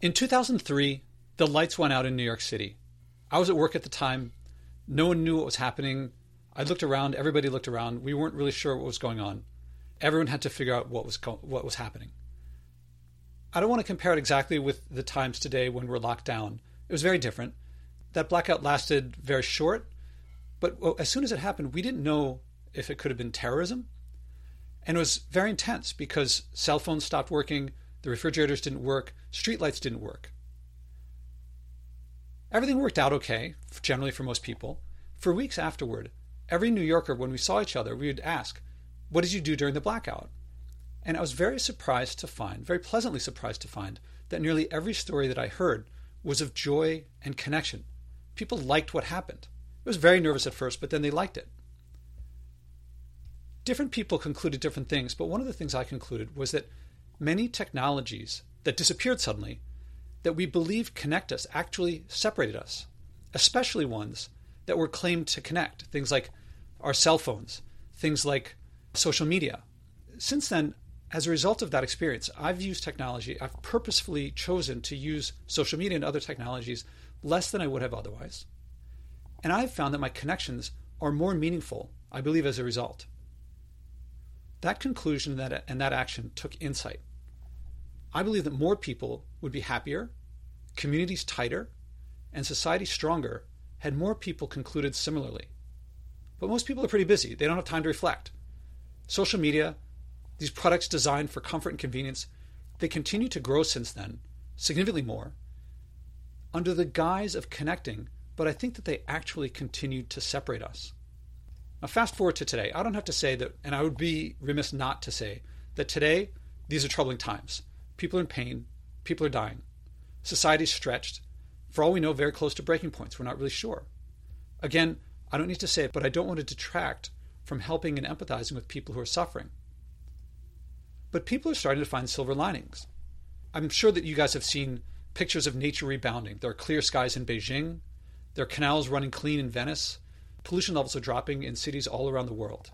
In 2003, the lights went out in New York City. I was at work at the time. No one knew what was happening. I looked around, everybody looked around. We weren't really sure what was going on. Everyone had to figure out what was co- what was happening. I don't want to compare it exactly with the times today when we're locked down. It was very different. That blackout lasted very short, but as soon as it happened, we didn't know if it could have been terrorism. And it was very intense because cell phones stopped working, the refrigerators didn't work, streetlights didn't work. Everything worked out okay, generally for most people. For weeks afterward, every New Yorker, when we saw each other, we would ask, What did you do during the blackout? And I was very surprised to find, very pleasantly surprised to find, that nearly every story that I heard was of joy and connection. People liked what happened. It was very nervous at first, but then they liked it. Different people concluded different things, but one of the things I concluded was that many technologies that disappeared suddenly that we believe connect us actually separated us, especially ones that were claimed to connect, things like our cell phones, things like social media. Since then, as a result of that experience, I've used technology, I've purposefully chosen to use social media and other technologies less than I would have otherwise. And I've found that my connections are more meaningful, I believe, as a result. That conclusion and that action took insight. I believe that more people would be happier, communities tighter, and society stronger had more people concluded similarly. But most people are pretty busy. They don't have time to reflect. Social media, these products designed for comfort and convenience, they continue to grow since then, significantly more, under the guise of connecting, but I think that they actually continue to separate us. Now, fast forward to today. I don't have to say that, and I would be remiss not to say that today, these are troubling times. People are in pain, people are dying. Society's stretched. For all we know, very close to breaking points. We're not really sure. Again, I don't need to say it, but I don't want to detract from helping and empathizing with people who are suffering. But people are starting to find silver linings. I'm sure that you guys have seen pictures of nature rebounding. There are clear skies in Beijing, there are canals running clean in Venice, pollution levels are dropping in cities all around the world.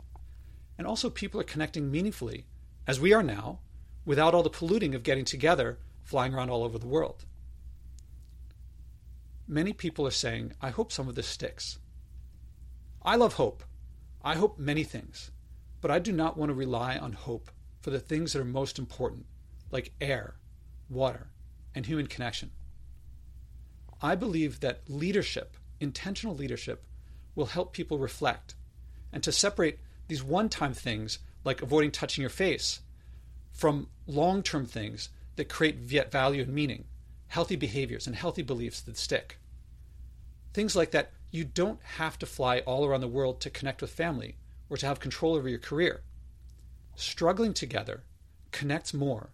And also, people are connecting meaningfully, as we are now, without all the polluting of getting together, flying around all over the world. Many people are saying, I hope some of this sticks. I love hope. I hope many things, but I do not want to rely on hope for the things that are most important, like air, water, and human connection. I believe that leadership, intentional leadership, will help people reflect and to separate these one time things like avoiding touching your face from long term things that create value and meaning, healthy behaviors and healthy beliefs that stick. Things like that, you don't have to fly all around the world to connect with family or to have control over your career. Struggling together connects more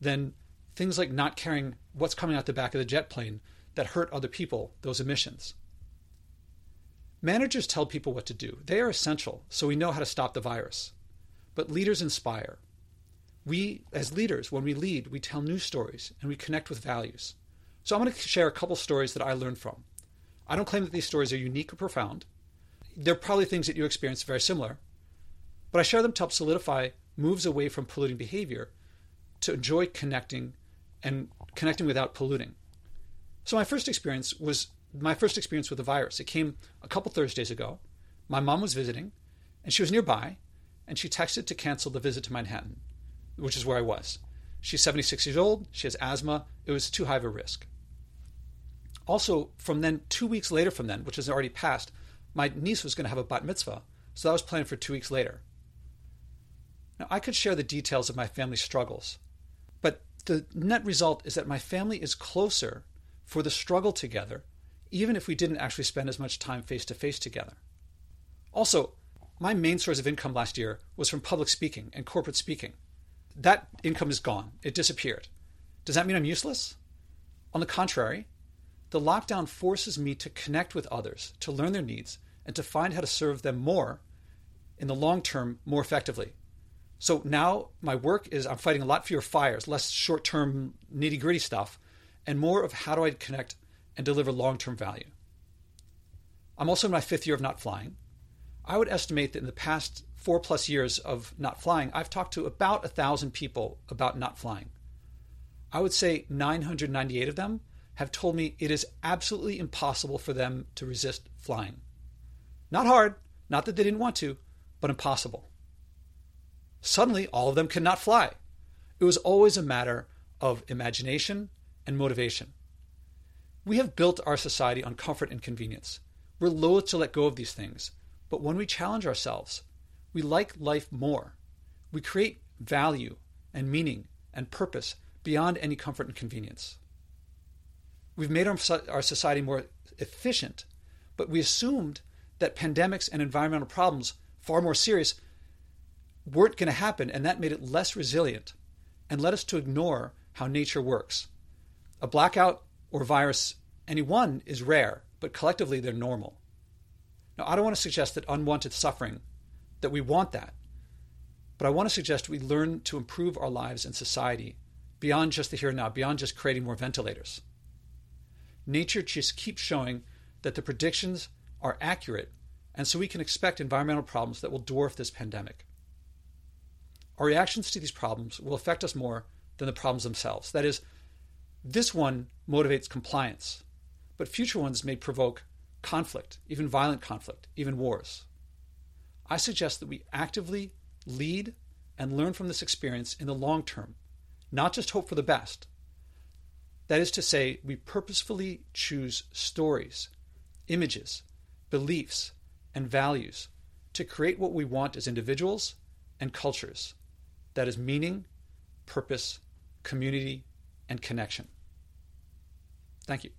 than things like not caring what's coming out the back of the jet plane that hurt other people, those emissions. Managers tell people what to do. They are essential, so we know how to stop the virus. But leaders inspire we, as leaders, when we lead, we tell new stories and we connect with values. So I'm going to share a couple stories that I learned from. I don't claim that these stories are unique or profound. They're probably things that you experience very similar, but I share them to help solidify moves away from polluting behavior to enjoy connecting and connecting without polluting. So my first experience was my first experience with the virus. It came a couple Thursdays ago. My mom was visiting, and she was nearby, and she texted to cancel the visit to Manhattan which is where I was. She's 76 years old. She has asthma. It was too high of a risk. Also, from then, two weeks later from then, which has already passed, my niece was going to have a bat mitzvah. So that was planned for two weeks later. Now, I could share the details of my family's struggles, but the net result is that my family is closer for the struggle together, even if we didn't actually spend as much time face to face together. Also, my main source of income last year was from public speaking and corporate speaking that income is gone. It disappeared. Does that mean I'm useless? On the contrary, the lockdown forces me to connect with others, to learn their needs, and to find how to serve them more in the long term more effectively. So now my work is I'm fighting a lot fewer fires, less short term nitty gritty stuff, and more of how do I connect and deliver long term value. I'm also in my fifth year of not flying. I would estimate that in the past four plus years of not flying, I've talked to about a thousand people about not flying. I would say 998 of them have told me it is absolutely impossible for them to resist flying. Not hard, not that they didn't want to, but impossible. Suddenly, all of them cannot fly. It was always a matter of imagination and motivation. We have built our society on comfort and convenience. We're loath to let go of these things, but when we challenge ourselves, we like life more. We create value and meaning and purpose beyond any comfort and convenience. We've made our, society more efficient, but we assumed that pandemics and environmental problems, far more serious, weren't going to happen, and that made it less resilient and led us to ignore how nature works. A blackout or virus, any one, is rare, but collectively they're normal. Now, I don't want to suggest that unwanted suffering, that we want that, but I want to suggest we learn to improve our lives and society beyond just the here and now, beyond just creating more ventilators. Nature just keeps showing that the predictions are accurate, and so we can expect environmental problems that will dwarf this pandemic. Our reactions to these problems will affect us more than the problems themselves. That is, this one motivates compliance, but future ones may provoke conflict, even violent conflict, even wars. I suggest that we actively lead and learn from this experience in the long term, not just hope for the best. That is to say, we purposefully choose stories, images, beliefs, and values to create what we want as individuals and cultures that is meaning, purpose, community, and connection. Thank you.